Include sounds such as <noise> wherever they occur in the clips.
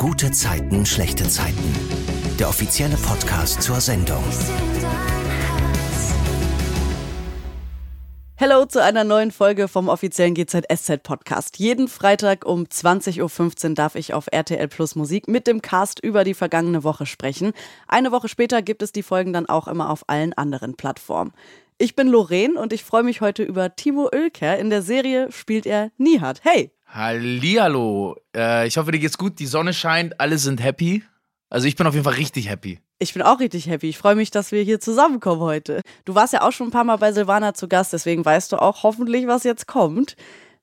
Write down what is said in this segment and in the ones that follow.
Gute Zeiten, schlechte Zeiten. Der offizielle Podcast zur Sendung. Hallo zu einer neuen Folge vom offiziellen GZSZ Podcast. Jeden Freitag um 20.15 Uhr darf ich auf RTL Plus Musik mit dem Cast über die vergangene Woche sprechen. Eine Woche später gibt es die Folgen dann auch immer auf allen anderen Plattformen. Ich bin Lorraine und ich freue mich heute über Timo Oelker. In der Serie spielt er Nihat. Hey! Hallihallo. Äh, ich hoffe, dir geht's gut. Die Sonne scheint, alle sind happy. Also ich bin auf jeden Fall richtig happy. Ich bin auch richtig happy. Ich freue mich, dass wir hier zusammenkommen heute. Du warst ja auch schon ein paar Mal bei Silvana zu Gast, deswegen weißt du auch hoffentlich, was jetzt kommt.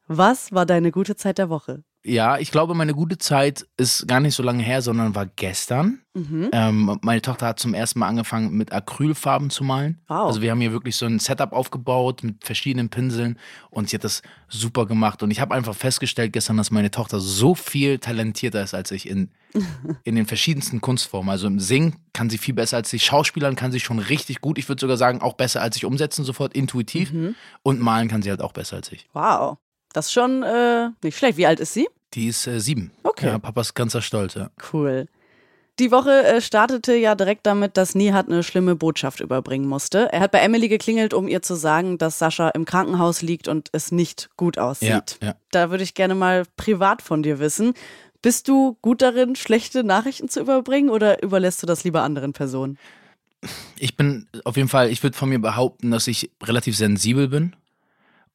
Was war deine gute Zeit der Woche? Ja, ich glaube, meine gute Zeit ist gar nicht so lange her, sondern war gestern. Mhm. Ähm, meine Tochter hat zum ersten Mal angefangen, mit Acrylfarben zu malen. Wow. Also wir haben hier wirklich so ein Setup aufgebaut mit verschiedenen Pinseln und sie hat das super gemacht. Und ich habe einfach festgestellt gestern, dass meine Tochter so viel talentierter ist als ich in, <laughs> in den verschiedensten Kunstformen. Also im Singen kann sie viel besser als ich. Schauspielern kann sie schon richtig gut. Ich würde sogar sagen, auch besser als ich umsetzen, sofort intuitiv. Mhm. Und malen kann sie halt auch besser als ich. Wow. Das ist schon äh, nicht schlecht. Wie alt ist sie? Die ist äh, sieben. Okay. Ja, Papas ganzer Stolz, ja. Cool. Die Woche äh, startete ja direkt damit, dass Nihat eine schlimme Botschaft überbringen musste. Er hat bei Emily geklingelt, um ihr zu sagen, dass Sascha im Krankenhaus liegt und es nicht gut aussieht. Ja, ja. Da würde ich gerne mal privat von dir wissen. Bist du gut darin, schlechte Nachrichten zu überbringen oder überlässt du das lieber anderen Personen? Ich bin auf jeden Fall, ich würde von mir behaupten, dass ich relativ sensibel bin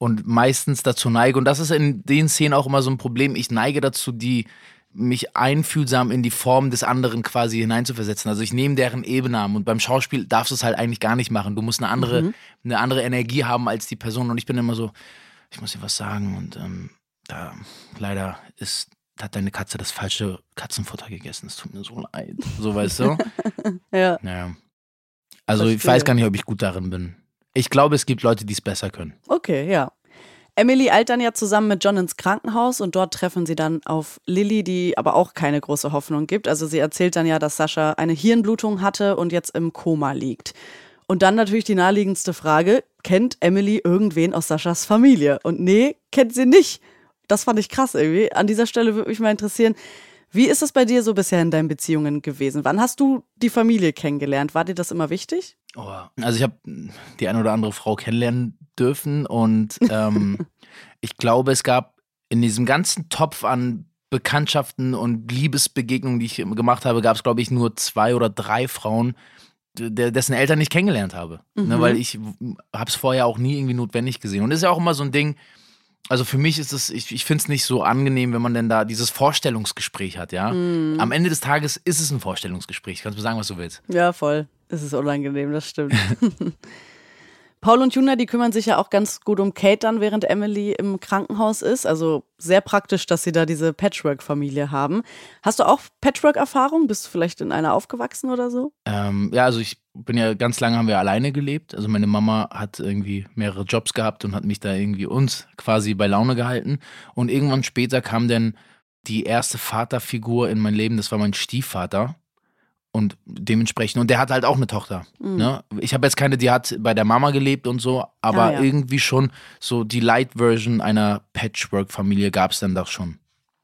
und meistens dazu neige, und das ist in den Szenen auch immer so ein Problem, ich neige dazu, die mich einfühlsam in die Form des anderen quasi hineinzuversetzen. Also ich nehme deren Ebene an und beim Schauspiel darfst du es halt eigentlich gar nicht machen. Du musst eine andere, eine andere Energie haben als die Person und ich bin immer so, ich muss dir was sagen und ähm, da leider ist, hat deine Katze das falsche Katzenfutter gegessen. Es tut mir so leid. So weißt du? <laughs> Ja. Naja. Also ich Verstehe. weiß gar nicht, ob ich gut darin bin. Ich glaube, es gibt Leute, die es besser können. Okay, ja. Emily eilt dann ja zusammen mit John ins Krankenhaus und dort treffen sie dann auf Lilly, die aber auch keine große Hoffnung gibt. Also sie erzählt dann ja, dass Sascha eine Hirnblutung hatte und jetzt im Koma liegt. Und dann natürlich die naheliegendste Frage, kennt Emily irgendwen aus Saschas Familie? Und nee, kennt sie nicht. Das fand ich krass irgendwie. An dieser Stelle würde mich mal interessieren, wie ist es bei dir so bisher in deinen Beziehungen gewesen? Wann hast du die Familie kennengelernt? War dir das immer wichtig? Oh. Also ich habe die eine oder andere Frau kennenlernen dürfen und ähm, <laughs> ich glaube, es gab in diesem ganzen Topf an Bekanntschaften und Liebesbegegnungen, die ich gemacht habe, gab es, glaube ich, nur zwei oder drei Frauen, dessen Eltern ich kennengelernt habe. Ne, weil ich habe es vorher auch nie irgendwie notwendig gesehen. Und das ist ja auch immer so ein Ding, also für mich ist es, ich, ich finde es nicht so angenehm, wenn man denn da dieses Vorstellungsgespräch hat, ja. Am Ende des Tages ist es ein Vorstellungsgespräch. Kannst du mir sagen, was du willst. Ja, voll. Es ist unangenehm, das stimmt. <laughs> <laughs> Paul und Juna, die kümmern sich ja auch ganz gut um Kate dann, während Emily im Krankenhaus ist. Also sehr praktisch, dass sie da diese Patchwork-Familie haben. Hast du auch Patchwork-Erfahrung? Bist du vielleicht in einer aufgewachsen oder so? Ähm, ja, also ich bin ja ganz lange haben wir alleine gelebt. Also meine Mama hat irgendwie mehrere Jobs gehabt und hat mich da irgendwie uns quasi bei Laune gehalten. Und irgendwann später kam dann die erste Vaterfigur in mein Leben, das war mein Stiefvater. Und dementsprechend, und der hat halt auch eine Tochter. Ne? Ich habe jetzt keine, die hat bei der Mama gelebt und so, aber Ah, ja. irgendwie schon so die Light-Version einer Patchwork-Familie gab es dann doch schon.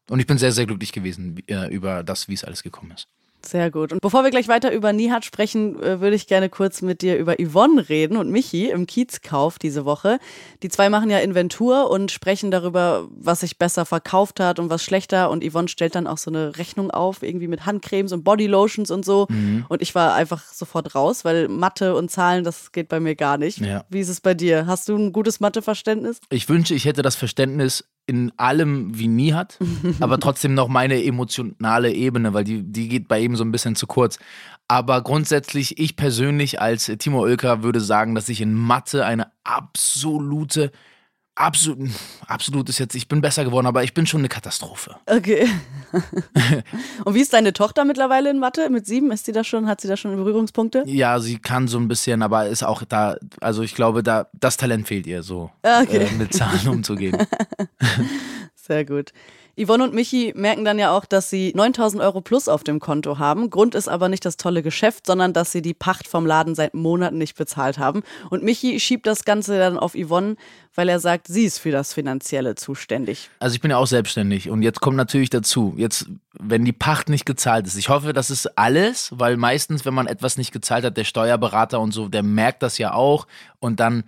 Und ich bin sehr, sehr glücklich gewesen äh, über das, wie es alles gekommen ist. Sehr gut. Und bevor wir gleich weiter über Nihat sprechen, äh, würde ich gerne kurz mit dir über Yvonne reden und Michi im Kiezkauf diese Woche. Die zwei machen ja Inventur und sprechen darüber, was sich besser verkauft hat und was schlechter. Und Yvonne stellt dann auch so eine Rechnung auf, irgendwie mit Handcremes und Bodylotions und so. Und ich war einfach sofort raus, weil Mathe und Zahlen, das geht bei mir gar nicht. Ja. Wie ist es bei dir? Hast du ein gutes Matheverständnis? Ich wünsche, ich hätte das Verständnis in allem wie nie hat, <laughs> aber trotzdem noch meine emotionale Ebene, weil die, die geht bei ihm so ein bisschen zu kurz. Aber grundsätzlich, ich persönlich als Timo Oelker würde sagen, dass ich in Mathe eine absolute, absolut, absolut ist jetzt, ich bin besser geworden, aber ich bin schon eine Katastrophe. Okay. <laughs> und wie ist deine Tochter mittlerweile in Mathe? Mit sieben ist sie da schon, hat sie da schon Berührungspunkte? Ja, sie kann so ein bisschen, aber ist auch da, also ich glaube, da das Talent fehlt ihr so, Ah, Okay. äh, mit Zahlen umzugehen. <laughs> Sehr gut. Yvonne und Michi merken dann ja auch, dass sie 9000 Euro plus auf dem Konto haben. Grund ist aber nicht das tolle Geschäft, sondern dass sie die Pacht vom Laden seit Monaten nicht bezahlt haben. Und Michi schiebt das Ganze dann auf Yvonne, weil er sagt, sie ist für das Finanzielle zuständig. Also ich bin ja auch selbstständig und jetzt kommt natürlich dazu, jetzt, wenn die Pacht nicht gezahlt ist. Ich hoffe, das ist alles, weil meistens, wenn man etwas nicht gezahlt hat, der Steuerberater und so, der merkt das ja auch und dann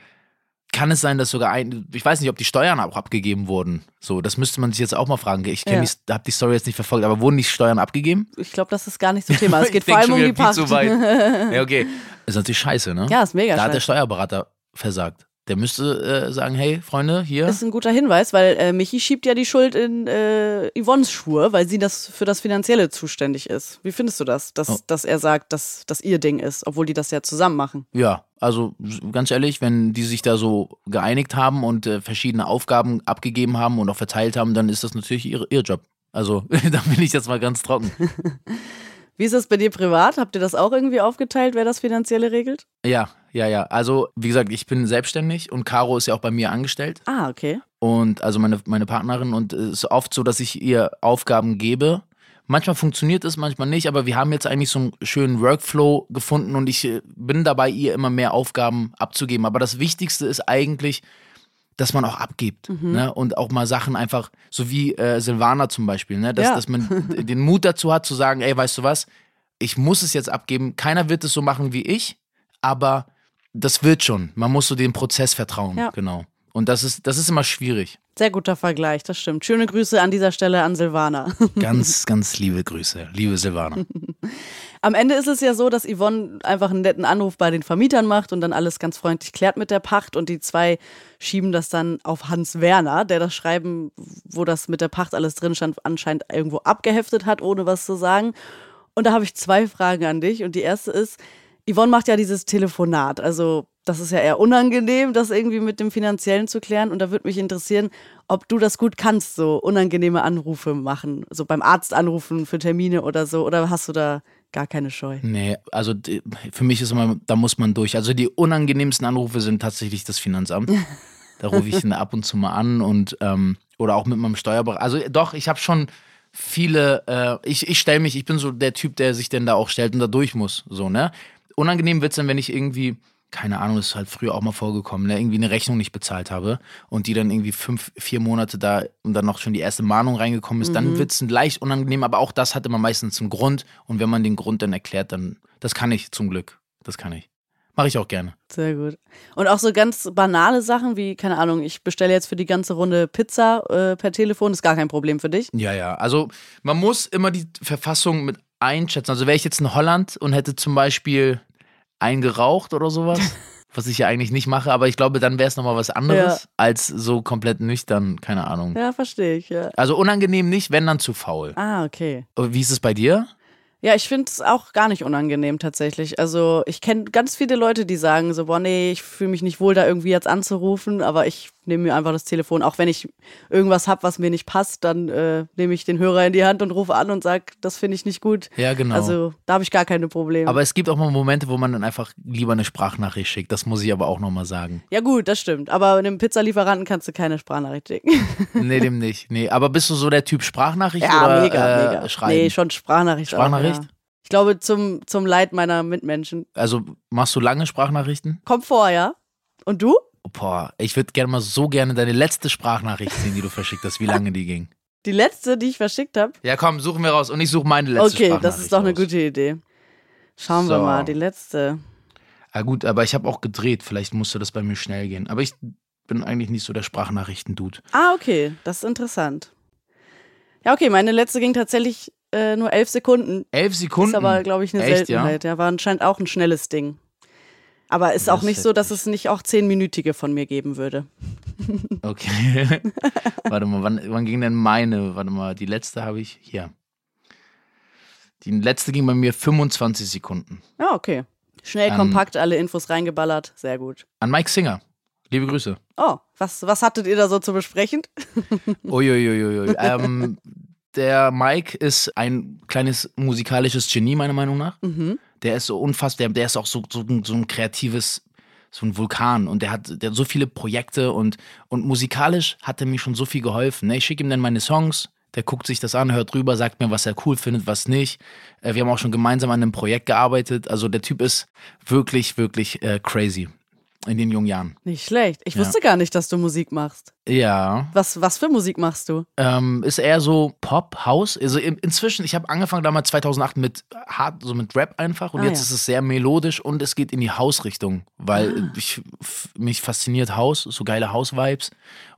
kann es sein, dass sogar ein, ich weiß nicht, ob die Steuern auch abgegeben wurden. So, das müsste man sich jetzt auch mal fragen. Ich Ja. habe die Story jetzt nicht verfolgt, aber wurden die Steuern abgegeben? Ich glaube, das ist gar nicht so Thema. Es <laughs> geht vor allem um die Pacht. zu weit. <laughs> Ja, okay. Ist natürlich scheiße, ne? Ja, ist mega Da hat der scheiße. Steuerberater versagt. Der müsste äh, sagen, hey, Freunde, hier. Das ist ein guter Hinweis, weil äh, Michi schiebt ja die Schuld in äh, Yvonnes Schuhe, weil sie das für das Finanzielle zuständig ist. Wie findest du das, dass, Oh. dass er sagt, dass das ihr Ding ist, obwohl die das ja zusammen machen? Ja, also ganz ehrlich, wenn die sich da so geeinigt haben und äh, verschiedene Aufgaben abgegeben haben und auch verteilt haben, dann ist das natürlich ihr, ihr Job. Also <laughs> da bin ich jetzt mal ganz trocken. <laughs> Wie ist das bei dir privat? Habt ihr das auch irgendwie aufgeteilt, wer das Finanzielle regelt? Ja, ja, ja. Also wie gesagt, ich bin selbstständig und Caro ist ja auch bei mir angestellt. Ah, okay. Und also meine, meine Partnerin und es ist oft so, dass ich ihr Aufgaben gebe. Manchmal funktioniert es, manchmal nicht, aber wir haben jetzt eigentlich so einen schönen Workflow gefunden und ich äh, bin dabei, ihr immer mehr Aufgaben abzugeben. Aber das Wichtigste ist eigentlich, dass man auch abgibt ne? und auch mal Sachen einfach, so wie äh, Silvana zum Beispiel, ne? dass, Ja. dass man <laughs> den Mut dazu hat zu sagen, ey, weißt du was, ich muss es jetzt abgeben. Keiner wird es so machen wie ich, aber das wird schon. Man muss so dem Prozess vertrauen, Ja. genau. Und das ist, das ist immer schwierig. Sehr guter Vergleich, das stimmt. Schöne Grüße an dieser Stelle an Silvana. <laughs> Ganz, ganz liebe Grüße, liebe Silvana. <laughs> Am Ende ist es ja so, dass Yvonne einfach einen netten Anruf bei den Vermietern macht und dann alles ganz freundlich klärt mit der Pacht und die zwei schieben das dann auf Hans Werner, der das Schreiben, wo das mit der Pacht alles drin stand, anscheinend irgendwo abgeheftet hat, ohne was zu sagen. Und da habe ich zwei Fragen an dich und die erste ist, Yvonne macht ja dieses Telefonat, also das ist ja eher unangenehm, das irgendwie mit dem Finanziellen zu klären und da würde mich interessieren, ob du das gut kannst, so unangenehme Anrufe machen, so beim Arzt anrufen für Termine oder so, oder hast du da gar keine Scheu? Nee, also die- für mich ist immer, da muss man durch. Also die unangenehmsten Anrufe sind tatsächlich das Finanzamt. <laughs> Da rufe ich ihn ab und zu mal an und ähm, oder auch mit meinem Steuerberater. Also doch, ich habe schon viele, äh, ich, ich stelle mich, ich bin so der Typ, der sich denn da auch stellt und da durch muss. So, ne? Unangenehm wird es dann, wenn ich irgendwie, keine Ahnung, das ist halt früher auch mal vorgekommen, ne, irgendwie eine Rechnung nicht bezahlt habe und die dann irgendwie fünf, vier Monate da und dann noch schon die erste Mahnung reingekommen ist, dann wird es leicht unangenehm, aber auch das hat immer meistens einen Grund und wenn man den Grund dann erklärt, dann, das kann ich zum Glück. Das kann ich. Mache ich auch gerne. Sehr gut. Und auch so ganz banale Sachen wie, keine Ahnung, ich bestelle jetzt für die ganze Runde Pizza äh, per Telefon, ist gar kein Problem für dich. Ja, ja. Also man muss immer die Verfassung mit einschätzen. Also wäre ich jetzt in Holland und hätte zum Beispiel eingeraucht oder sowas, <laughs> was ich ja eigentlich nicht mache, aber ich glaube, dann wäre es nochmal was anderes Ja. als so komplett nüchtern, keine Ahnung. Ja, verstehe ich, ja. Also unangenehm nicht, wenn dann zu faul. Ah, okay. Wie ist es bei dir? Ja, ich finde es auch gar nicht unangenehm tatsächlich. Also ich kenne ganz viele Leute, die sagen so, boah, nee, ich fühle mich nicht wohl, da irgendwie jetzt anzurufen, aber ich nehme mir einfach das Telefon. Auch wenn ich irgendwas habe, was mir nicht passt, dann äh, nehme ich den Hörer in die Hand und rufe an und sage, das finde ich nicht gut. Ja, genau. Also da habe ich gar keine Probleme. aber es gibt auch mal Momente, wo man dann einfach lieber eine Sprachnachricht schickt. Das muss ich aber auch nochmal sagen. ja gut, das stimmt. Aber einem Pizzalieferanten kannst du keine Sprachnachricht schicken. <laughs> Nee, dem nicht. Nee, aber bist du so der Typ Sprachnachricht Ja, oder mega, äh, mega. Schreiben? Nee, schon Sprachnachricht. Sprachnachricht? Auch, ja. Ich glaube, zum, zum Leid meiner Mitmenschen. Also machst du lange Sprachnachrichten? Kommt vor, ja? Und du? Boah, ich würde gerne mal so gerne deine letzte Sprachnachricht sehen, die du verschickt hast, wie lange die ging. <laughs> Die letzte, die ich verschickt habe? Ja, komm, suchen wir raus. Und ich suche meine letzte Okay, Sprachnachricht das ist doch eine raus. gute Idee. Schauen wir So. mal, die letzte. Ah, gut, aber ich habe auch gedreht. Vielleicht musste das bei mir schnell gehen. Aber ich bin eigentlich nicht so der Sprachnachrichten-Dude. Ah, okay, das ist interessant. Ja, okay, meine letzte ging tatsächlich äh, nur elf Sekunden. Elf Sekunden. Ist aber, glaube ich, eine Echt, ja? Seltenheit. Ja? war anscheinend auch ein schnelles Ding. Aber ist Das auch nicht so, dass es nicht auch zehnminütige von mir geben würde. Okay. <laughs> Warte mal, wann, wann ging denn meine? Warte mal, die letzte habe ich hier. Die letzte ging bei mir 25 Sekunden. Ja, okay. Schnell, Ähm. kompakt, alle Infos reingeballert. Sehr gut. An Mike Singer. Liebe Grüße. Oh, was, was hattet ihr da so zu besprechen? <laughs> Uiuiuiui. ähm, der Mike ist ein kleines musikalisches Genie, meiner Meinung nach. Mhm. Der ist so unfassbar, der, ist auch so, so, ein- so ein kreatives, so ein Vulkan und der hat, der hat so viele Projekte und, und musikalisch hat er mir schon so viel geholfen. Ne? Ich schicke ihm dann meine Songs, Der guckt sich das an, hört drüber, sagt mir, was er cool findet, was nicht. Äh, wir haben auch schon gemeinsam an einem Projekt gearbeitet. Also der Typ ist wirklich, wirklich äh, crazy in den jungen Jahren. Nicht schlecht. Ich Ja. wusste gar nicht, dass du Musik machst. Ja. Was, was für Musik machst du? Ähm, ist eher so Pop, House. Also in, inzwischen, ich habe angefangen damals 2008 mit hart, so mit Rap einfach und Ah, jetzt ja. ist es sehr melodisch und es geht in die House-Richtung, weil ich, f- mich fasziniert House, so geile House-Vibes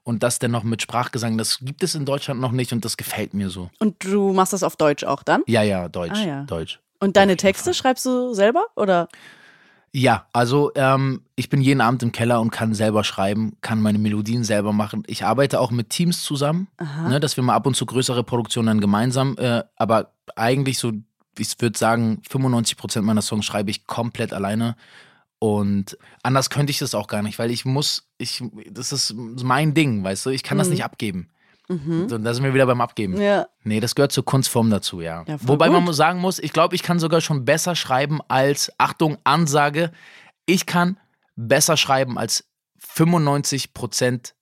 und das dann noch mit Sprachgesang, das gibt es in Deutschland noch nicht und das gefällt mir so. Und du machst das auf Deutsch auch dann? Ja, ja, Deutsch, Ah, ja. Deutsch. Und deine Texte schreibst du selber? Oder? Ja, also ähm, ich bin jeden Abend im Keller und kann selber schreiben, kann meine Melodien selber machen. Ich arbeite auch mit Teams zusammen, ne, dass wir mal ab und zu größere Produktionen dann gemeinsam, äh, aber eigentlich so, ich würde sagen, 95 Prozent meiner Songs schreibe ich komplett alleine. Und anders könnte ich das auch gar nicht, weil ich muss, ich, das ist mein Ding, weißt du, ich kann das nicht abgeben. Und da sind wir wieder beim Abgeben. Ja. Nee, das gehört zur Kunstform dazu, ja. Ja, Wobei man gut. muss sagen muss, ich glaube, ich kann sogar schon besser schreiben als, Achtung, Ansage, ich kann besser schreiben als 95 Prozent,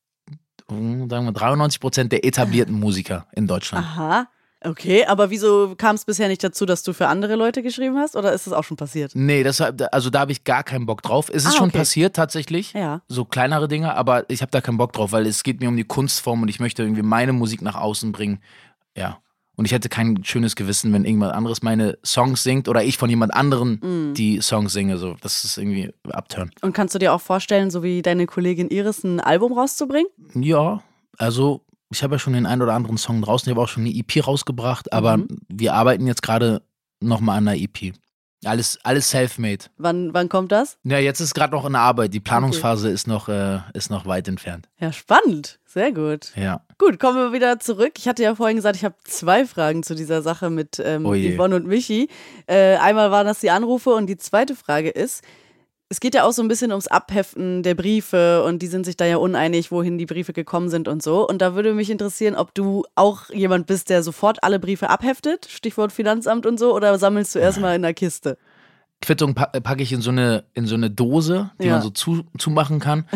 sagen wir 93 Prozent der etablierten Musiker in Deutschland. Aha. Okay, aber wieso kam es bisher nicht dazu, dass du für andere Leute geschrieben hast? Oder ist das auch schon passiert? Nee, das, also da habe ich gar keinen Bock drauf. Es ist Ah, schon okay. passiert tatsächlich, Ja. so kleinere Dinge, aber ich habe da keinen Bock drauf, weil es geht mir um die Kunstform und ich möchte irgendwie meine Musik nach außen bringen. Ja. Und ich hätte kein schönes Gewissen, wenn irgendjemand anderes meine Songs singt oder ich von jemand anderen Mhm. die Songs singe. So, das ist irgendwie abturn. Und kannst du dir auch vorstellen, so wie deine Kollegin Iris ein Album rauszubringen? Ja, also ich habe ja schon den einen oder anderen Song draußen. Ich habe auch schon eine EP rausgebracht, aber Mhm. wir arbeiten jetzt gerade nochmal an einer EP. Alles, alles self-made. Wann, wann kommt das? Ja, jetzt ist gerade noch in der Arbeit. Die Planungsphase ist, noch, äh, ist noch weit entfernt. Ja, spannend. Sehr gut. Ja. Gut, kommen wir wieder zurück. Ich hatte ja vorhin gesagt, ich habe zwei Fragen zu dieser Sache mit ähm, Oh. Yvonne und Michi. Äh, einmal waren das die Anrufe und die zweite Frage ist, es geht ja auch so ein bisschen ums Abheften der Briefe und die sind sich da ja uneinig, wohin die Briefe gekommen sind und so. Und da würde mich interessieren, ob du auch jemand bist, der sofort alle Briefe abheftet, Stichwort Finanzamt und so, oder sammelst du erstmal in der Kiste? Quittung pa packe ich in so eine, in so eine Dose, die Ja. man so zu, zumachen kann.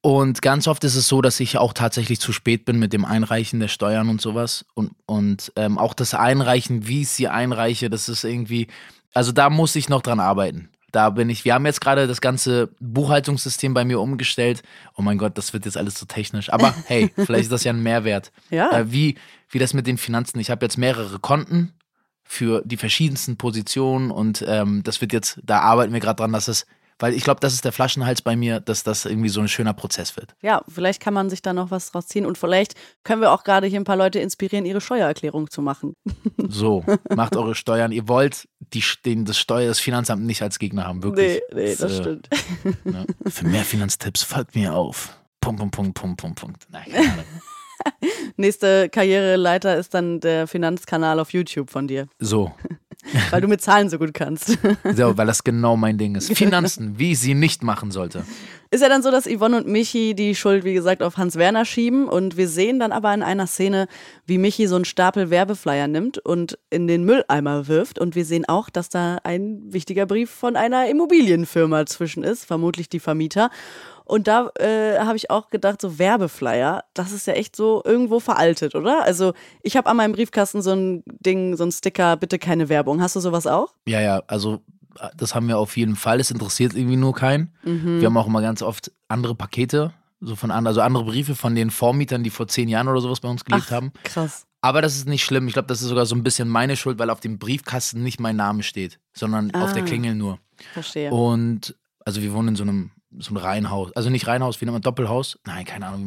und ganz oft ist es so, dass ich auch tatsächlich zu spät bin mit dem Einreichen der Steuern und sowas. Und, und ähm, auch das Einreichen, wie ich sie einreiche, das ist irgendwie, also da muss ich noch dran arbeiten. Da bin ich, wir haben jetzt gerade das ganze Buchhaltungssystem bei mir umgestellt. Oh mein Gott, das wird jetzt alles so technisch. Aber <laughs> hey, vielleicht ist das ja ein Mehrwert. Ja. Äh, wie, wie das mit den Finanzen. Ich habe jetzt mehrere Konten für die verschiedensten Positionen und ähm, das wird jetzt, da arbeiten wir gerade dran, dass es, weil ich glaube, das ist der Flaschenhals bei mir, dass das irgendwie so ein schöner Prozess wird. Ja, vielleicht kann man sich da noch was draus ziehen und vielleicht können wir auch gerade hier ein paar Leute inspirieren, ihre Steuererklärung zu machen. <laughs> So, macht eure Steuern. Ihr wollt die, den, das Steuer, das Finanzamt nicht als Gegner haben, wirklich. Nee, nee, das äh, stimmt. Ne? Für mehr Finanztipps folgt mir auf. Punkt, Punkt, Punkt, Punkt, Punkt, Punkt. Nein, keine Ahnung. Nächste Karriereleiter ist dann der Finanzkanal auf YouTube von dir, So, <laughs> weil du mit Zahlen so gut kannst. so, weil das genau mein Ding ist. <laughs> Finanzen, wie ich sie nicht machen sollte. Ist ja dann so, dass Yvonne und Michi die Schuld, wie gesagt, auf Hans Werner schieben und wir sehen dann aber in einer Szene, wie Michi so einen Stapel Werbeflyer nimmt und in den Mülleimer wirft und wir sehen auch, dass da ein wichtiger Brief von einer Immobilienfirma zwischen ist, vermutlich die Vermieter. Und da äh, habe ich auch gedacht, so Werbeflyer, das ist ja echt so irgendwo veraltet, oder? Also ich habe an meinem Briefkasten so ein Ding, so ein Sticker, bitte keine Werbung. Hast du sowas auch? Ja, ja, also das haben wir auf jeden Fall. Es interessiert irgendwie nur keinen. Mhm. Wir haben auch immer ganz oft andere Pakete, so von an, also andere Briefe von den Vormietern, die vor zehn Jahren oder sowas bei uns gelebt haben. Krass. Aber das ist nicht schlimm. Ich glaube, das ist sogar so ein bisschen meine Schuld, weil auf dem Briefkasten nicht mein Name steht, sondern auf der Ah. Klingel nur. Verstehe. Und also wir wohnen in so einem, so einem Reihenhaus. Also nicht Reihenhaus, wie nennt man Doppelhaus? Nein, keine Ahnung.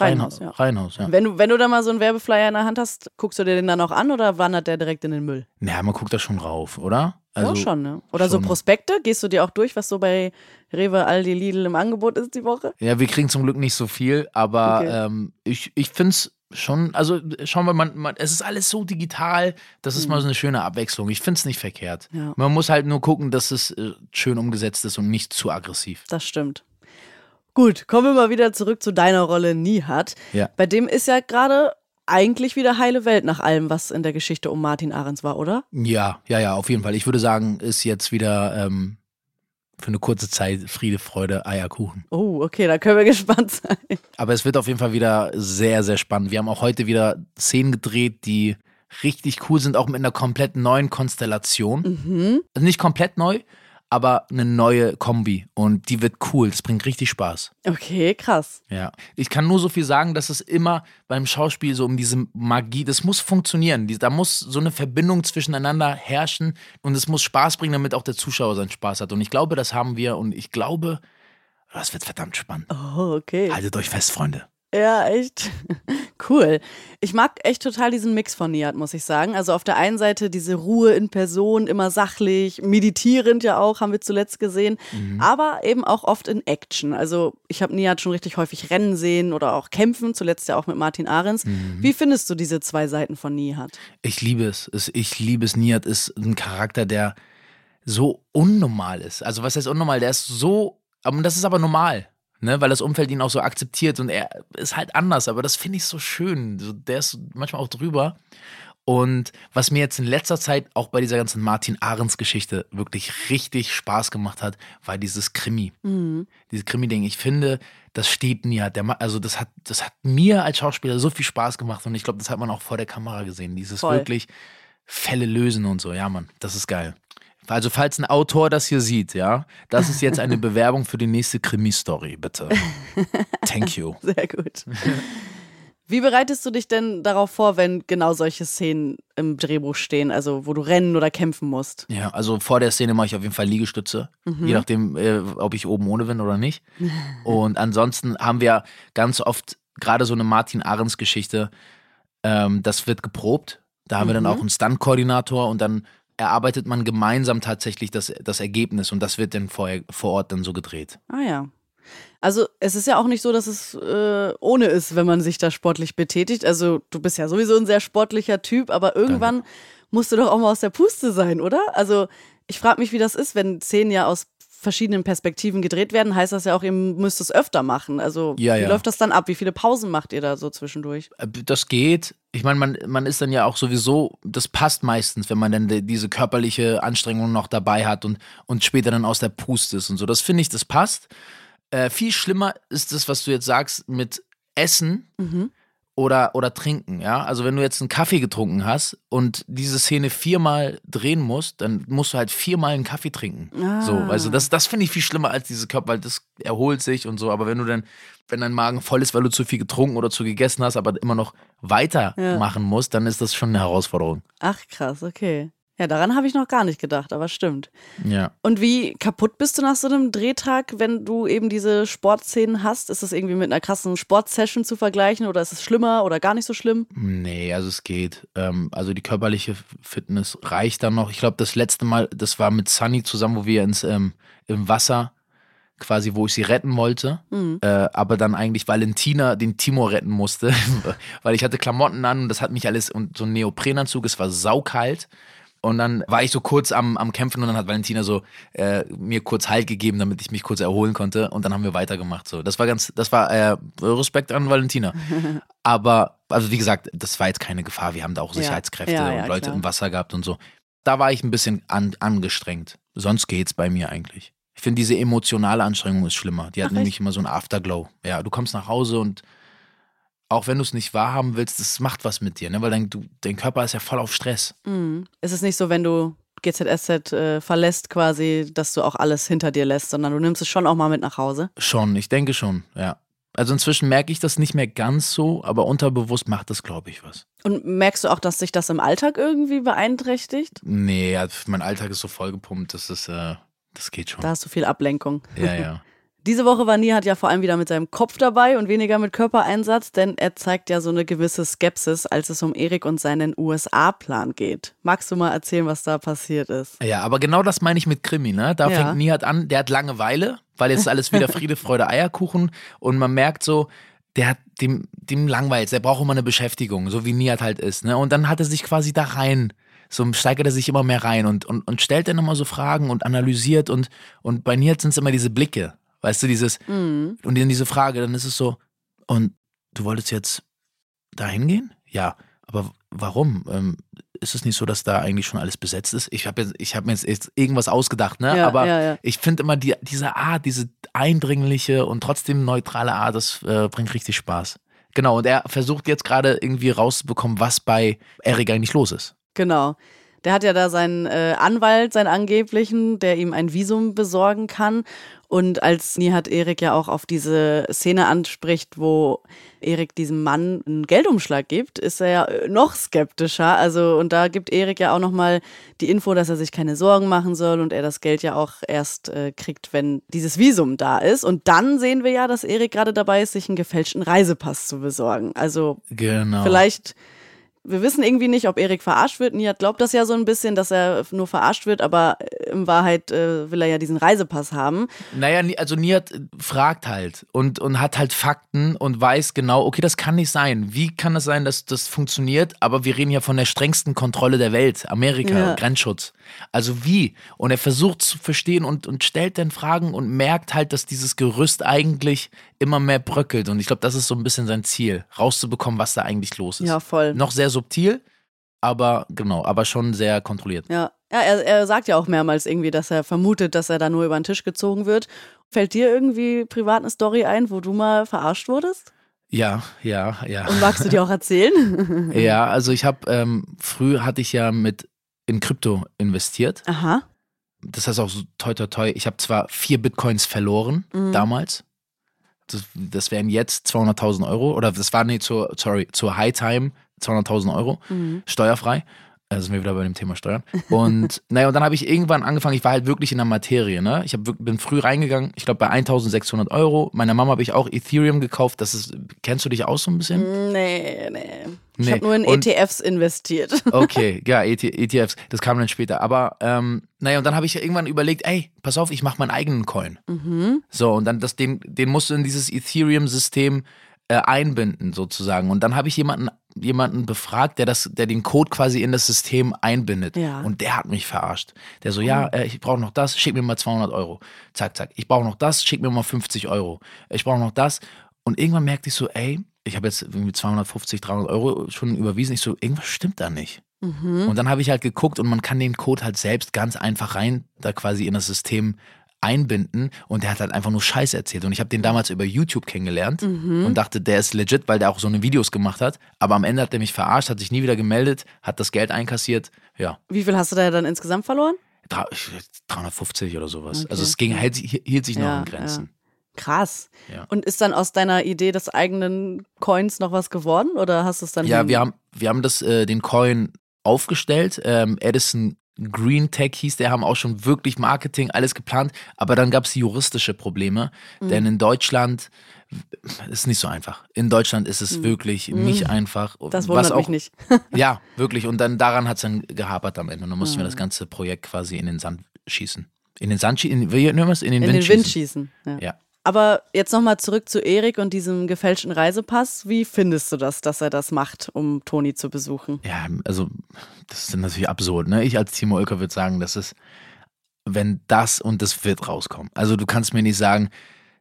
Reihenhaus, ja. Reihenhaus, ja. Wenn du, wenn du da mal so einen Werbeflyer in der Hand hast, guckst du dir den dann auch an oder wandert der direkt in den Müll? Naja, man guckt da schon rauf, oder? Also, ja, schon, ne? Oder so schon. Prospekte? Gehst du dir auch durch, was so bei Rewe, Aldi, Lidl im Angebot ist die Woche? Ja, wir kriegen zum Glück nicht so viel, aber Okay. ähm, ich, ich finde es schon, also schauen wir mal, man, es ist alles so digital, das ist mal so eine schöne Abwechslung. Ich finde es nicht verkehrt. Mhm. Ja. Man muss halt nur gucken, dass es äh, schön umgesetzt ist und nicht zu aggressiv. Das stimmt. Gut, kommen wir mal wieder zurück zu deiner Rolle Nihat. Ja. Bei dem ist ja gerade eigentlich wieder heile Welt nach allem, was in der Geschichte um Martin Ahrens war, oder? Ja, ja, ja, auf jeden Fall. Ich würde sagen, ist jetzt wieder ähm, für eine kurze Zeit Friede, Freude, Eierkuchen. Oh, okay, da können wir <laughs> gespannt sein. Aber es wird auf jeden Fall wieder sehr, sehr spannend. Wir haben auch heute wieder Szenen gedreht, die richtig cool sind, auch mit einer komplett neuen Konstellation. Mhm. Also nicht komplett neu, aber eine neue Kombi. Und die wird cool. Das bringt richtig Spaß. Okay, krass. Ja. Ich kann nur so viel sagen, dass es immer beim Schauspiel so um diese Magie, das muss funktionieren. Da muss so eine Verbindung zwischeneinander herrschen und es muss Spaß bringen, damit auch der Zuschauer seinen Spaß hat. Und ich glaube, das haben wir und ich glaube, das wird verdammt spannend. Oh, okay. Haltet euch fest, Freunde. Ja, echt. <laughs> Cool. Ich mag echt total diesen Mix von Nihat, muss ich sagen. Also auf der einen Seite diese Ruhe in Person, immer sachlich, meditierend ja auch, haben wir zuletzt gesehen, aber eben auch oft in Action. Also ich habe Nihat schon richtig häufig rennen sehen oder auch kämpfen, zuletzt ja auch mit Martin Ahrens. Wie findest du diese zwei Seiten von Nihat? Ich liebe es. es ich liebe es. Nihat ist ein Charakter, der so unnormal ist. Also was heißt unnormal? Der ist so, aber das ist aber normal. Ne, weil das Umfeld ihn auch so akzeptiert und er ist halt anders, aber das finde ich so schön. So, der ist manchmal auch drüber. Und was mir jetzt in letzter Zeit auch bei dieser ganzen Martin Ahrens Geschichte wirklich richtig Spaß gemacht hat, war dieses Krimi. Dieses Krimi-Ding. Ich finde, das steht nie. Der, also das hat, das hat mir als Schauspieler so viel Spaß gemacht und ich glaube, das hat man auch vor der Kamera gesehen. Dieses Voll. wirklich Fälle lösen und so. Ja, Mann, das ist geil. Also, falls ein Autor das hier sieht, ja, das ist jetzt eine <laughs> Bewerbung für die nächste Krimi-Story, bitte. Thank you. <laughs> Sehr gut. Wie bereitest du dich denn darauf vor, wenn genau solche Szenen im Drehbuch stehen, also wo du rennen oder kämpfen musst? Ja, also vor der Szene mache ich auf jeden Fall Liegestütze, je nachdem, äh, ob ich oben ohne bin oder nicht. <laughs> Und ansonsten haben wir ganz oft gerade so eine Martin Ahrens Geschichte, ähm, das wird geprobt. Da haben wir dann auch einen Stunt-Koordinator und dann erarbeitet man gemeinsam tatsächlich das, das Ergebnis und das wird dann vor, vor Ort dann so gedreht. Ah ja. Also es ist ja auch nicht so, dass es äh, ohne ist, wenn man sich da sportlich betätigt. Also du bist ja sowieso ein sehr sportlicher Typ, aber irgendwann musst du doch auch mal aus der Puste sein, oder? Also ich frage mich, wie das ist, wenn Szenen ja aus verschiedenen Perspektiven gedreht werden, heißt das ja auch, ihr müsst es öfter machen. Also Ja, wie ja. läuft das dann ab? Wie viele Pausen macht ihr da so zwischendurch? Äh, Das geht. Ich meine, man, man ist dann ja auch sowieso, das passt meistens, wenn man dann die- diese körperliche Anstrengung noch dabei hat und, und später dann aus der Puste ist und so. Das finde ich, das passt. Äh, viel schlimmer ist das, was du jetzt sagst, mit Essen oder, oder Trinken, ja. Also wenn du jetzt einen Kaffee getrunken hast und diese Szene viermal drehen musst, dann musst du halt viermal einen Kaffee trinken. So, also das, das finde ich viel schlimmer als diese Körper, weil das erholt sich und so. Aber wenn du dann, wenn dein Magen voll ist, weil du zu viel getrunken oder zu gegessen hast, aber immer noch weitermachen musst, dann ist das schon eine Herausforderung. Ach krass, okay. Ja, daran habe ich noch gar nicht gedacht, aber stimmt. Ja. Und wie kaputt bist du nach so einem Drehtag, wenn du eben diese Sportszenen hast? Ist das irgendwie mit einer krassen Sportsession zu vergleichen oder ist es schlimmer oder gar nicht so schlimm? Nee, also es geht. Ähm, also die körperliche Fitness reicht dann noch. Ich glaube, das letzte Mal, das war mit Sunny zusammen, wo wir ins, ähm, im Wasser quasi, wo ich sie retten wollte. Äh, aber dann eigentlich Valentina den Timor retten musste, <laughs> weil ich hatte Klamotten an und das hat mich alles und so ein Neoprenanzug, es war saukalt. Und dann war ich so kurz am, am Kämpfen und dann hat Valentina so äh, mir kurz Halt gegeben, damit ich mich kurz erholen konnte. Und dann haben wir weitergemacht. So, das war ganz, das war äh, Respekt an Valentina. <laughs> Aber, also wie gesagt, das war jetzt keine Gefahr. Wir haben da auch. Sicherheitskräfte Ja, ja, und Leute klar. im Wasser gehabt und so. Da war ich ein bisschen an, angestrengt. Sonst geht's bei mir eigentlich. Ich finde, diese emotionale Anstrengung ist schlimmer. Die hat Ach, nämlich echt? immer so ein Afterglow. Ja, du kommst nach Hause und auch wenn du es nicht wahrhaben willst, das macht was mit dir, ne? Weil dein, du, dein Körper ist ja voll auf Stress. Mhm. Ist es nicht so, wenn du GZSZ äh, verlässt quasi, dass du auch alles hinter dir lässt, sondern du nimmst es schon auch mal mit nach Hause? Schon, ich denke schon, ja. Also inzwischen merke ich das nicht mehr ganz so, aber unterbewusst macht das, glaube ich, was. Und merkst du auch, dass sich das im Alltag irgendwie beeinträchtigt? Nee, ja, mein Alltag ist so vollgepumpt, das ist, äh, das geht schon. Da hast du viel Ablenkung. Ja, ja. <laughs> Diese Woche war Nihat ja vor allem wieder mit seinem Kopf dabei und weniger mit Körpereinsatz, denn er zeigt ja so eine gewisse Skepsis, als es um Erik und seinen USA-Plan geht. Magst du mal erzählen, was da passiert ist? Ja, aber genau das meine ich mit Krimi, ne? Da Ja. fängt Nihat an, der hat Langeweile, weil jetzt alles wieder <laughs> Friede, Freude, Eierkuchen und man merkt so, der hat dem, dem langweilt, der braucht immer eine Beschäftigung, so wie Nihat halt ist, ne? Und dann hat er sich quasi da rein, so steigert er sich immer mehr rein und, und, und stellt dann immer so Fragen und analysiert und, und bei Nihat sind es immer diese Blicke, weißt du, dieses, und dann diese Frage, dann ist es so, und du wolltest jetzt da hingehen? Ja, aber warum? Ähm, ist es nicht so, dass da eigentlich schon alles besetzt ist? Ich habe ich hab mir jetzt, jetzt irgendwas ausgedacht, ne? Ja, Aber ja, ja. ich finde immer die, diese Art, diese eindringliche und trotzdem neutrale Art, das äh, bringt richtig Spaß. Genau, und er versucht jetzt gerade irgendwie rauszubekommen, was bei Eric eigentlich los ist. Genau. Der hat ja da seinen äh, Anwalt, seinen angeblichen, der ihm ein Visum besorgen kann. Und als Nihat Erik ja auch auf diese Szene anspricht, wo Erik diesem Mann einen Geldumschlag gibt, ist er ja äh, noch skeptischer. Also, und da gibt Erik ja auch nochmal die Info, dass er sich keine Sorgen machen soll und er das Geld ja auch erst äh, kriegt, wenn dieses Visum da ist. Und dann sehen wir ja, dass Erik gerade dabei ist, sich einen gefälschten Reisepass zu besorgen. Also, Genau. vielleicht wir wissen irgendwie nicht, ob Erik verarscht wird. Nihat glaubt das ja so ein bisschen, dass er nur verarscht wird, aber in Wahrheit äh, will er ja diesen Reisepass haben. Naja, also Nihat fragt halt und, und hat halt Fakten und weiß genau, okay, das kann nicht sein. Wie kann es sein, dass das funktioniert? Aber wir reden ja von der strengsten Kontrolle der Welt, Amerika, Ja. Grenzschutz. Also wie? Und er versucht zu verstehen und, und stellt dann Fragen und merkt halt, dass dieses Gerüst eigentlich immer mehr bröckelt. Und ich glaube, das ist so ein bisschen sein Ziel, rauszubekommen, was da eigentlich los ist. Ja, voll. Noch sehr subtil, aber genau, aber schon sehr kontrolliert. Ja, ja er, er sagt ja auch mehrmals irgendwie, dass er vermutet, dass er da nur über den Tisch gezogen wird. Fällt dir irgendwie privat eine Story ein, wo du mal verarscht wurdest? Ja, ja, ja. Und magst du dir auch erzählen? <laughs> Ja, also ich habe, ähm, früh hatte ich ja mit in Krypto investiert. Aha. Das heißt auch so toi toi toi. Ich habe zwar vier Bitcoins verloren Mhm. damals. Das, das wären jetzt 200.000 Euro. Oder das war nee, zur, sorry, zur High Time 200.000 Euro. Mhm. Steuerfrei. Also sind wir wieder bei dem Thema Steuern. Und <laughs> naja, und dann habe ich irgendwann angefangen, ich war halt wirklich in der Materie, ne? Ich hab, bin früh reingegangen, ich glaube bei 1600 Euro. Meiner Mama habe ich auch Ethereum gekauft. Das ist, kennst du dich aus so ein bisschen? Nee, nee. Ich Nee. habe nur in Und- ETFs investiert. <laughs> Okay, ja, ET, ETFs, das kam dann später. Aber ähm, naja, und dann habe ich irgendwann überlegt, ey, pass auf, ich mache meinen eigenen Coin. Mhm. So, und dann das, den, den musst du in dieses Ethereum-System äh, einbinden, sozusagen. Und dann habe ich jemanden, jemanden befragt, der das, der den Code quasi in das System einbindet. Ja. Und der hat mich verarscht. Der so, ja, äh, ich brauche noch das, schick mir mal 200 Euro. Zack, zack. Ich brauche noch das, schick mir mal 50 Euro. Ich brauche noch das. Und irgendwann merkte ich so, ey, ich habe jetzt irgendwie 250, 300 Euro schon überwiesen. Ich so, irgendwas stimmt da nicht. Mhm. Und dann habe ich halt geguckt und man kann den Code halt selbst ganz einfach rein, da quasi in das System einbinden und der hat halt einfach nur Scheiß erzählt. Und ich habe den damals über YouTube kennengelernt Mhm. und dachte, der ist legit, weil der auch so eine Videos gemacht hat. Aber am Ende hat der mich verarscht, hat sich nie wieder gemeldet, hat das Geld einkassiert. Ja, Wie viel hast du da dann insgesamt verloren? dra- 350 oder sowas. Okay. Also es ging, hält, hielt sich noch Ja, in Grenzen. Krass. Ja. Und ist dann aus deiner Idee des eigenen Coins noch was geworden oder hast du es dann? Ja, wir haben, wir haben das, äh, den Coin aufgestellt. Ähm, Edison Green Tech hieß, der haben auch schon wirklich Marketing, alles geplant, aber dann gab es juristische Probleme, Mhm. denn in Deutschland ist nicht so einfach. In Deutschland ist es wirklich nicht einfach. Mhm. Das was wundert auch, mich nicht. <laughs> Ja, wirklich. Und dann daran hat es dann gehapert am Ende. Und dann mussten wir Mhm. das ganze Projekt quasi in den Sand schießen. In den Sand schießen? Wir es? In den In Wind den Wind schießen. schießen. Ja. Ja. Aber jetzt nochmal zurück zu Erik und diesem gefälschten Reisepass. Wie findest du das, dass er das macht, um Toni zu besuchen? Ja, also das ist natürlich absurd. Ne? Ich als Timo Oelker würde sagen, das ist, wenn das und das wird rauskommen. Also du kannst mir nicht sagen,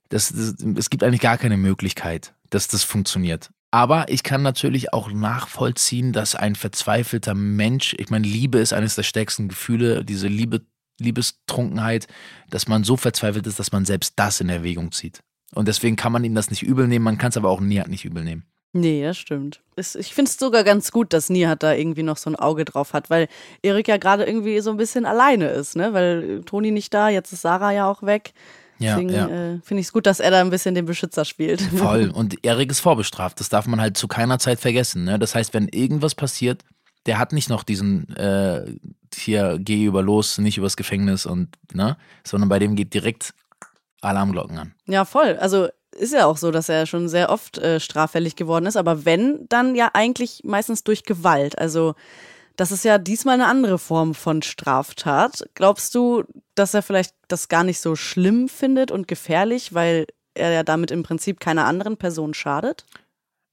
das, das, es gibt eigentlich gar keine Möglichkeit, dass das funktioniert. Aber ich kann natürlich auch nachvollziehen, dass ein verzweifelter Mensch, ich meine, Liebe ist eines der stärksten Gefühle, diese Liebe, Liebestrunkenheit, dass man so verzweifelt ist, dass man selbst das in Erwägung zieht. Und deswegen kann man ihm das nicht übel nehmen, man kann es aber auch Nihat nicht übel nehmen. Nee, das stimmt. Ich finde es sogar ganz gut, dass Nihat da irgendwie noch so ein Auge drauf hat, weil Erik ja gerade irgendwie so ein bisschen alleine ist, ne? Weil Toni nicht da, jetzt ist Sarah ja auch weg. Ja, Deswegen ja. äh, finde ich es gut, dass er da ein bisschen den Beschützer spielt. Voll. <laughs> Und Erik ist vorbestraft. Das darf man halt zu keiner Zeit vergessen. Ne? Das heißt, wenn irgendwas passiert, der hat nicht noch diesen äh, hier, geh über los, nicht übers Gefängnis und, ne? Sondern bei dem geht direkt Alarmglocken an. Ja, voll. Also ist ja auch so, dass er schon sehr oft äh, straffällig geworden ist, aber wenn, dann ja eigentlich meistens durch Gewalt. Also das ist ja diesmal eine andere Form von Straftat. Glaubst du, dass er vielleicht das gar nicht so schlimm findet und gefährlich, weil er ja damit im Prinzip keiner anderen Person schadet?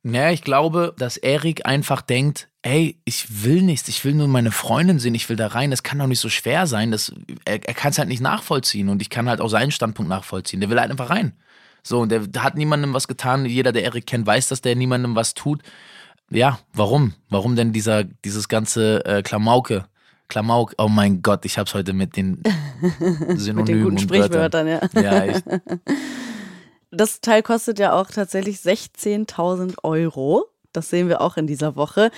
Naja, ich glaube, dass Erik einfach denkt, ey, ich will nichts, ich will nur meine Freundin sehen, ich will da rein, das kann doch nicht so schwer sein, das, er, er kann es halt nicht nachvollziehen und ich kann halt auch seinen Standpunkt nachvollziehen, der will halt einfach rein. So, und der hat niemandem was getan, jeder, der Erik kennt, weiß, dass der niemandem was tut. Ja, warum? Warum denn dieser, dieses ganze äh, Klamauke? Klamauk, oh mein Gott, ich hab's heute mit den Synonymen <laughs> Mit den guten. Sprichwörtern, ja. Ja, echt. <laughs> Das Teil kostet ja auch tatsächlich 16.000 Euro. Das sehen wir auch in dieser Woche.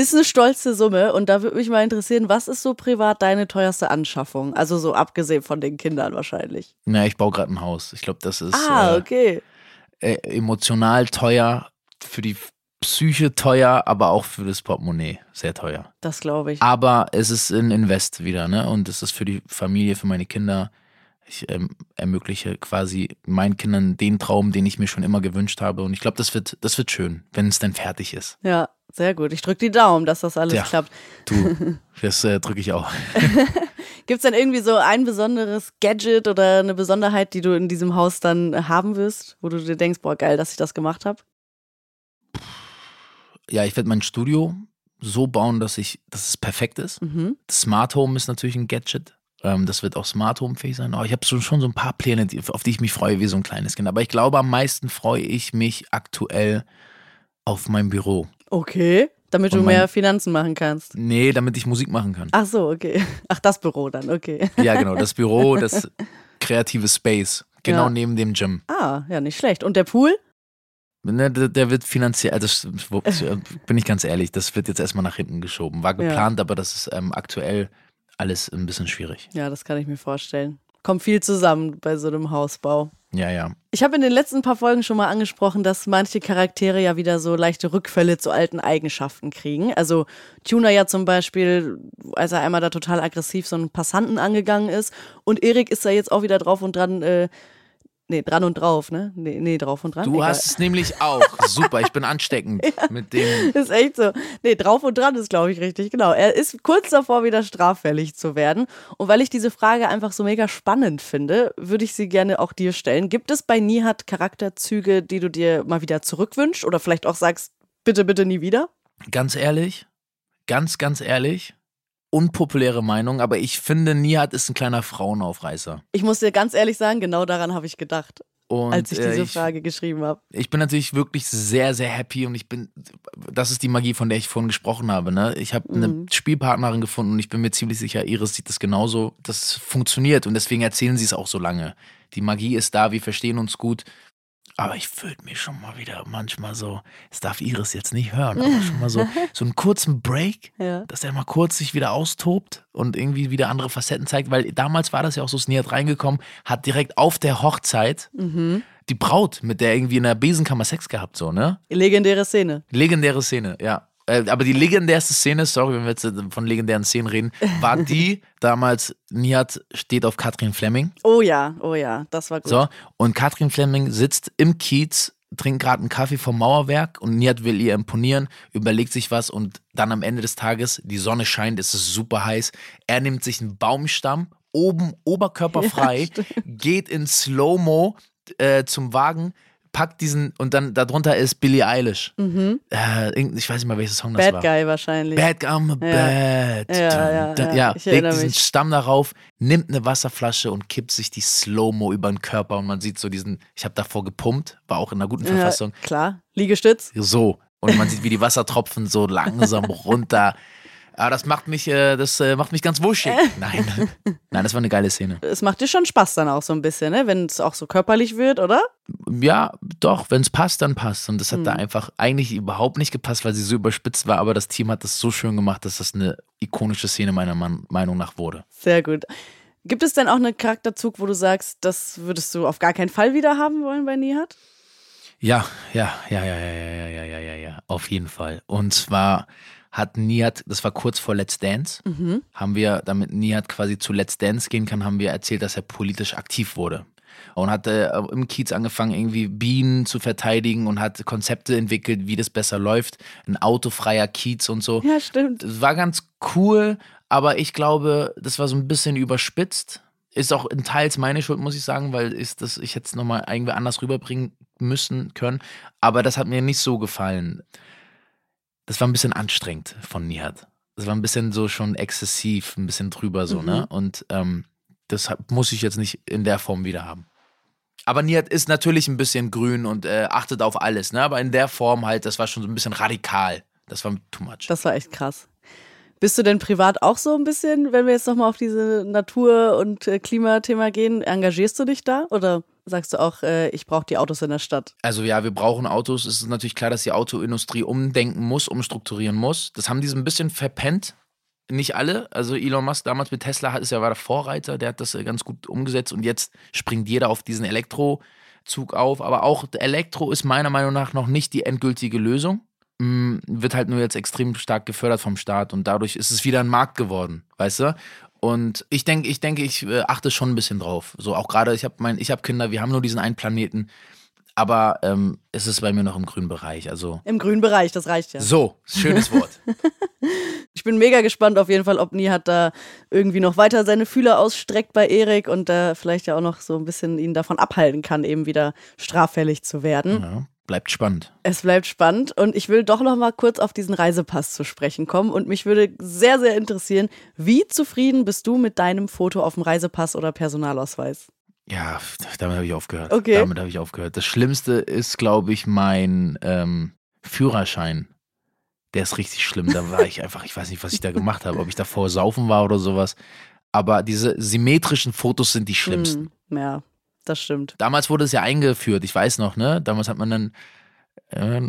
Ist eine stolze Summe und da würde mich mal interessieren, was ist so privat deine teuerste Anschaffung? Also so abgesehen von den Kindern wahrscheinlich. Na, ich baue gerade ein Haus. Ich glaube, das ist Ah, äh, okay. äh, emotional teuer, für die Psyche teuer, aber auch für das Portemonnaie sehr teuer. Das glaube ich. Aber es ist ein Invest wieder, ne? Und es ist für die Familie, für meine Kinder. Ich ähm, ermögliche quasi meinen Kindern den Traum, den ich mir schon immer gewünscht habe. Und ich glaube, das wird, das wird schön, wenn es dann fertig ist. Ja, sehr gut. Ich drücke die Daumen, dass das alles Ja. klappt. Du, <laughs> das äh, drücke ich auch. <laughs> Gibt es denn irgendwie so ein besonderes Gadget oder eine Besonderheit, die du in diesem Haus dann haben wirst, wo du dir denkst, boah, geil, dass ich das gemacht habe? Ja, ich werde mein Studio so bauen, dass ich, dass es perfekt ist. Mhm. Smart Home ist natürlich ein Gadget. Ähm, das wird auch Smart Home fähig sein. Oh, ich habe schon, schon so ein paar Pläne, die, auf die ich mich freue, wie so ein kleines Kind. Aber ich glaube, am meisten freue ich mich aktuell auf mein Büro. Okay. Damit du Und mein- mehr Finanzen machen kannst. Nee, damit ich Musik machen kann. Ach so, okay. Ach, das Büro dann, okay. Ja, genau. Das Büro, <laughs> das kreative Space. Genau Ja. neben dem Gym. Ah, ja, nicht schlecht. Und der Pool? Ne, der, der wird finanziell, also das, wo- bin ich ganz ehrlich, das wird jetzt erstmal nach hinten geschoben. War Ja. geplant, aber das ist ähm, aktuell alles ein bisschen schwierig. Ja, das kann ich mir vorstellen. Kommt viel zusammen bei so einem Hausbau. Ja, ja. Ich habe in den letzten paar Folgen schon mal angesprochen, dass manche Charaktere ja wieder so leichte Rückfälle zu alten Eigenschaften kriegen. Also Tuna ja zum Beispiel, als er einmal da total aggressiv so einen Passanten angegangen ist. Und Erik ist da jetzt auch wieder drauf und dran, äh, nee, dran und drauf, ne? Nee, nee drauf und dran. Du Egal. hast es nämlich auch. <laughs> Super, ich bin ansteckend mit dem. Ist echt so. Nee, drauf und dran ist, glaube ich, richtig. Genau. Er ist kurz davor, wieder straffällig zu werden. Und weil ich diese Frage einfach so mega spannend finde, würde ich sie gerne auch dir stellen. Gibt es bei Nihat Charakterzüge, die du dir mal wieder zurückwünschst oder vielleicht auch sagst, bitte, bitte nie wieder? Ganz ehrlich, ganz, ganz ehrlich, unpopuläre Meinung, aber ich finde, Nihat ist ein kleiner Frauenaufreißer. Ich muss dir ganz ehrlich sagen, genau daran habe ich gedacht, Und, als ich äh, diese Frage geschrieben habe. ich bin natürlich wirklich sehr, sehr happy und ich bin, das ist die Magie, von der ich vorhin gesprochen habe. Ne? Ich habe eine Mhm. Spielpartnerin gefunden und ich bin mir ziemlich sicher, Iris sieht das genauso. Das funktioniert und deswegen erzählen sie es auch so lange. Die Magie ist da, wir verstehen uns gut. Aber ich würde mir schon mal wieder manchmal so, es darf Iris jetzt nicht hören, aber schon mal so, <laughs> so einen kurzen Break, Ja. dass er mal kurz sich wieder austobt und irgendwie wieder andere Facetten zeigt, weil damals war das ja auch so, Sneer hat reingekommen, hat direkt auf der Hochzeit Mhm. die Braut, mit der irgendwie in der Besenkammer Sex gehabt, so, ne? Legendäre Szene. Legendäre Szene, ja. Äh, Aber die legendärste Szene, sorry, wenn wir jetzt äh, von legendären Szenen reden, war <laughs> die damals, Nihat steht auf Katrin Fleming. Oh ja, oh ja, das war gut. So, und Katrin Fleming sitzt im Kiez, trinkt gerade einen Kaffee vom Mauerwerk und Nihat will ihr imponieren, überlegt sich was und dann am Ende des Tages, die Sonne scheint, es ist super heiß. Er nimmt sich einen Baumstamm, oben oberkörperfrei, <laughs> geht in Slow-Mo äh, zum Wagen, packt diesen und dann darunter ist Billie Eilish. Äh, irgend- ich weiß nicht mal, welcher Song das Mhm. Bad war. Guy wahrscheinlich. Bad Guy, I'm a bad. Ja, ja, dun. ja, ich legt diesen mich. Stamm darauf, nimmt eine Wasserflasche und kippt sich die Slow-Mo über den Körper und man sieht so diesen, ich habe davor gepumpt, war auch in einer guten ja, Verfassung. klar. Liegestütz. So. Und man sieht, wie die Wassertropfen so langsam <laughs> runter. Aber das macht mich, äh, das äh, macht mich ganz wuschig. Nein. Nein, das war eine geile Szene. Es macht dir schon Spaß dann auch so ein bisschen, ne? wenn es auch so körperlich wird, oder? Ja, doch, wenn es passt, dann passt. Und das hat Mhm. da einfach eigentlich überhaupt nicht gepasst, weil sie so überspitzt war. Aber das Team hat das so schön gemacht, dass das eine ikonische Szene meiner Meinung nach wurde. Sehr gut. Gibt es denn auch einen Charakterzug, wo du sagst, das würdest du auf gar keinen Fall wieder haben wollen bei Nihat? Ja, ja, ja, ja, ja, ja, ja, ja, ja, ja, auf jeden Fall. Und zwar hat Nihat, das war kurz vor Let's Dance, haben wir, damit Nihat quasi zu Let's Dance gehen kann, haben wir erzählt, dass er politisch aktiv wurde. Und hat äh, im Kiez angefangen, irgendwie Bienen zu verteidigen und hat Konzepte entwickelt, wie das besser läuft. Ein autofreier Kiez und so. Ja, stimmt. Das war ganz cool, aber ich glaube, das war so ein bisschen überspitzt. Ist auch in teils meine Schuld, muss ich sagen, weil ist das, ich hätte es nochmal irgendwie anders rüberbringen müssen können. Aber das hat mir nicht so gefallen. Das war ein bisschen anstrengend von Nihat. Das war ein bisschen so schon exzessiv, ein bisschen drüber so, ne? Und ähm, das muss ich jetzt nicht in der Form wieder haben. Aber Nihat ist natürlich ein bisschen grün und äh, achtet auf alles, ne? Aber in der Form halt, das war schon so ein bisschen radikal. das war too much. Das war echt krass. Bist du denn privat auch so ein bisschen, wenn wir jetzt nochmal auf diese Natur- und äh, Klimathema gehen, engagierst du dich da oder sagst du auch, äh, ich brauche die Autos in der Stadt? Also ja, wir brauchen Autos. Es ist natürlich klar, dass die Autoindustrie umdenken muss, umstrukturieren muss. Das haben die so ein bisschen verpennt. Nicht alle. Also Elon Musk damals mit Tesla ist ja war der Vorreiter, der hat das äh, ganz gut umgesetzt und jetzt springt jeder auf diesen Elektrozug auf. Aber auch Elektro ist meiner Meinung nach noch nicht die endgültige Lösung. Mm, Wird halt nur jetzt extrem stark gefördert vom Staat und dadurch ist es wieder ein Markt geworden, weißt du? Und ich denke, ich denke, ich äh, achte schon ein bisschen drauf. So auch gerade, ich habe mein, ich habe Kinder, wir haben nur diesen einen Planeten, aber ähm, es ist bei mir noch im grünen Bereich. Also Im grünen Bereich, das reicht ja. so, schönes Wort. <laughs> <laughs> Ich bin mega gespannt auf jeden Fall, ob Nihat da irgendwie noch weiter seine Fühler ausstreckt bei Erik und da vielleicht ja auch noch so ein bisschen ihn davon abhalten kann, eben wieder straffällig zu werden. Ja, bleibt spannend. Es bleibt spannend und ich will doch noch mal kurz auf diesen Reisepass zu sprechen kommen und mich würde sehr, sehr interessieren, wie zufrieden bist du mit deinem Foto auf dem Reisepass oder Personalausweis? Ja, damit habe ich aufgehört. Okay. Damit habe ich aufgehört. Das Schlimmste ist, glaube ich, mein ähm, Führerschein. Der ist richtig schlimm. Da war ich einfach, ich weiß nicht, was ich da gemacht habe, ob ich davor saufen war oder sowas. Aber diese symmetrischen Fotos sind die schlimmsten. Hm, ja, das stimmt. Damals wurde es ja eingeführt, ich weiß noch, ne? Damals hat man dann, äh,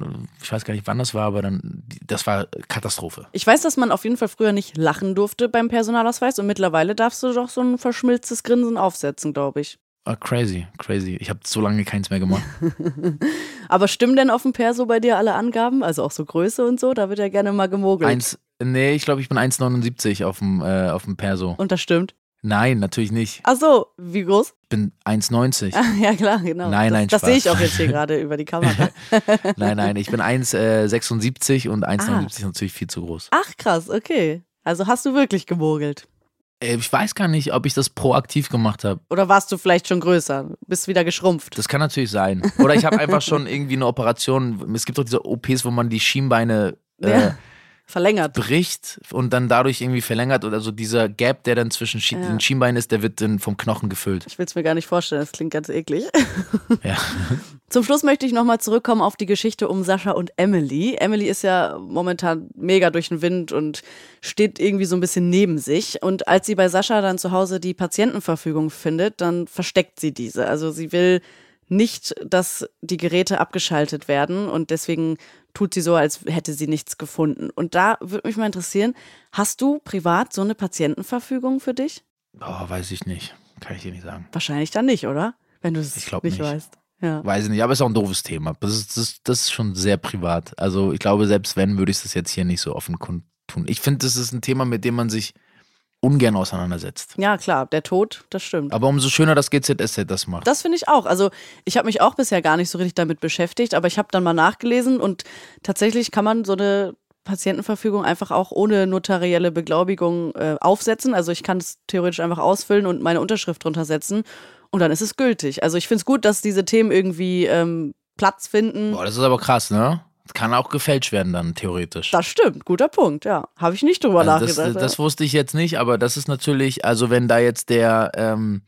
ich weiß gar nicht, wann das war, aber dann, das war Katastrophe. Ich weiß, dass man auf jeden Fall früher nicht lachen durfte beim Personalausweis und mittlerweile darfst du doch so ein verschmilztes Grinsen aufsetzen, glaube ich. Ah, crazy, crazy. Ich habe so lange keins mehr gemacht. <laughs> Aber stimmen denn auf dem Perso bei dir alle Angaben? Also auch so Größe und so? Da wird ja gerne mal gemogelt. Eins, nee, ich glaube, ich bin 1,79 auf dem, äh, auf dem Perso. Und das stimmt. Nein, natürlich nicht. Ach so, wie groß? Ich bin 1,90. ja, klar, genau. Nein, nein, Das, das Spaß. sehe ich auch jetzt hier gerade über die Kamera. <laughs> Nein, nein, ich bin 1,76 und 1,79 Ah. ist natürlich viel zu groß. Ach, krass, okay. Also hast du wirklich gemogelt. Äh, Ich weiß gar nicht, ob ich das proaktiv gemacht habe. Oder warst du vielleicht schon größer? Bist wieder geschrumpft? Das kann natürlich sein. Oder ich habe einfach schon irgendwie eine Operation. Es gibt doch diese OPs, wo man die Schienbeine äh, Ja. Verlängert. bricht und dann dadurch irgendwie verlängert. Oder so dieser Gap, der dann zwischen Ja. den Schienbeinen ist, der wird dann vom Knochen gefüllt. Ich will es mir gar nicht vorstellen, das klingt ganz eklig. <laughs> Ja. Zum Schluss möchte ich nochmal zurückkommen auf die Geschichte um Sascha und Emily. Emily ist ja momentan mega durch den Wind und steht irgendwie so ein bisschen neben sich. Und als sie bei Sascha dann zu Hause die Patientenverfügung findet, dann versteckt sie diese. Also sie will nicht, dass die Geräte abgeschaltet werden und deswegen tut sie so, als hätte sie nichts gefunden. Und da würde mich mal interessieren, hast du privat so eine Patientenverfügung für dich? Oh, weiß ich nicht. Kann ich dir nicht sagen. Wahrscheinlich dann nicht, oder? Wenn du es nicht, nicht. weißt. Ja. Weiß ich nicht, aber ist auch ein doofes Thema. Das ist, das, das ist schon sehr privat. Also ich glaube, selbst wenn, würde ich das jetzt hier nicht so offen kundtun. Ich finde, das ist ein Thema, mit dem man sich ungern auseinandersetzt. Ja, klar, der Tod, das stimmt. Aber umso schöner, dass GZSZ das macht. Das finde ich auch. Also ich habe mich auch bisher gar nicht so richtig damit beschäftigt, aber ich habe dann mal nachgelesen und tatsächlich kann man so eine Patientenverfügung einfach auch ohne notarielle Beglaubigung äh, aufsetzen. Also ich kann es theoretisch einfach ausfüllen und meine Unterschrift drunter setzen und dann ist es gültig. Also ich finde es gut, dass diese Themen irgendwie ähm, Platz finden. Boah, das ist aber krass, ne? Das kann auch gefälscht werden dann, theoretisch. Das stimmt, guter Punkt, ja. Habe ich nicht drüber Also das, nachgedacht. das wusste ich jetzt nicht, aber das ist natürlich, also wenn da jetzt der ähm,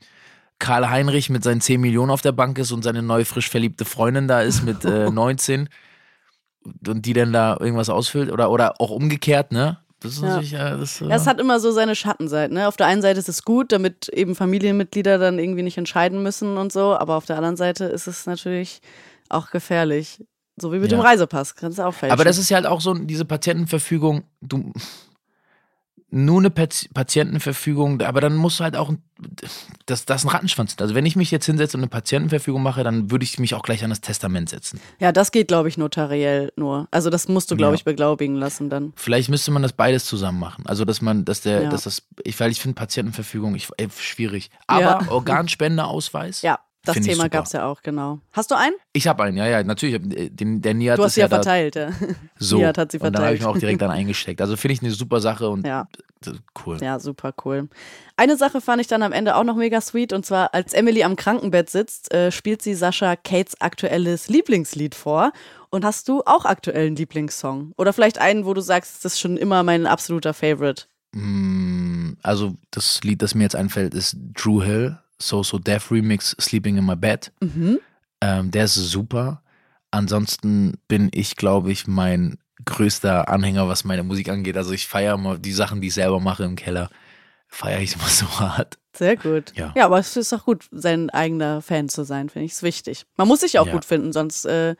Karl Heinrich mit seinen 10 Millionen auf der Bank ist und seine neue frisch verliebte Freundin da ist mit äh, <laughs> 19 und die dann da irgendwas ausfüllt oder, oder auch umgekehrt, ne? Das ist Ja. natürlich, äh, das, äh, Ja, es hat immer so seine Schattenseiten. Ne? Auf der einen Seite ist es gut, damit eben Familienmitglieder dann irgendwie nicht entscheiden müssen und so, aber auf der anderen Seite ist es natürlich auch gefährlich. So wie mit Ja. dem Reisepass, kannst du auch fälschen. Aber das ist ja halt auch so diese Patientenverfügung, du nur eine Pat Patientenverfügung, aber dann musst du halt auch das, das ist ein Rattenschwanz. Also wenn ich mich jetzt hinsetze und eine Patientenverfügung mache, dann würde ich mich auch gleich an das Testament setzen. ja, das geht, glaube ich, notariell nur. Also das musst du, glaube Ja. ich, beglaubigen lassen dann. Vielleicht müsste man das beides zusammen machen. Also dass man, dass der, Ja. dass das, ich, weil ich finde Patientenverfügung ich, ey, schwierig. Aber Ja. Organspendeausweis. Ja, das Find Thema gab es ja auch, genau. Hast du einen? Ich habe einen, ja, ja, natürlich. Den, der Niat Du hast sie ja da verteilt, ja. <laughs> so. Nihat hat sie und dann habe ich verteilt. mir auch direkt dann <laughs> eingesteckt. Also finde ich eine super Sache und Ja. cool. Ja, super cool. Eine Sache fand ich dann am Ende auch noch mega sweet und zwar, als Emily am Krankenbett sitzt, äh, spielt sie Sascha Kates aktuelles Lieblingslied vor. Und hast du auch aktuellen Lieblingssong? Oder vielleicht einen, wo du sagst, das ist schon immer mein absoluter Favorite? Mm, Also das Lied, das mir jetzt einfällt, ist Drew Hill, So So Death Remix, Sleeping in My Bed. Mhm. Ähm, der ist super. Ansonsten bin ich, glaube ich, mein größter Anhänger, was meine Musik angeht. Also ich feiere immer die Sachen, die ich selber mache im Keller, feiere ich <laughs> immer so hart. Sehr gut. Ja. ja, aber es ist auch gut, sein eigener Fan zu sein, finde ich. Ist wichtig. Man muss sich auch Ja. gut finden, sonst äh,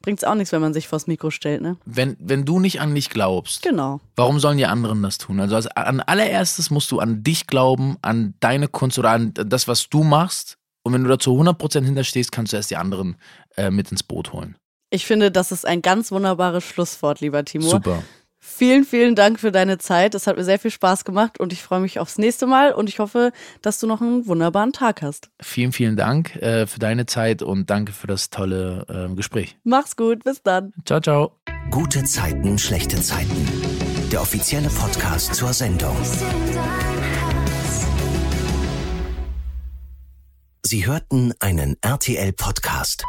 bringt es auch nichts, wenn man sich vors Mikro stellt, ne? Wenn, wenn du nicht an dich glaubst, Genau. Warum sollen die anderen das tun? Also als, an allererstes musst du an dich glauben, an deine Kunst oder an das, was du machst. Und wenn du dazu 100% hinterstehst, kannst du erst die anderen äh, mit ins Boot holen. Ich finde, das ist ein ganz wunderbares Schlusswort, lieber Timur. Super. Vielen, vielen Dank für deine Zeit. Es hat mir sehr viel Spaß gemacht und ich freue mich aufs nächste Mal und ich hoffe, dass du noch einen wunderbaren Tag hast. Vielen, vielen Dank äh, für deine Zeit und danke für das tolle äh, Gespräch. Mach's gut, bis dann. Ciao, ciao. Gute Zeiten, schlechte Zeiten. Der offizielle Podcast zur Sendung. Sie hörten einen RTL-Podcast.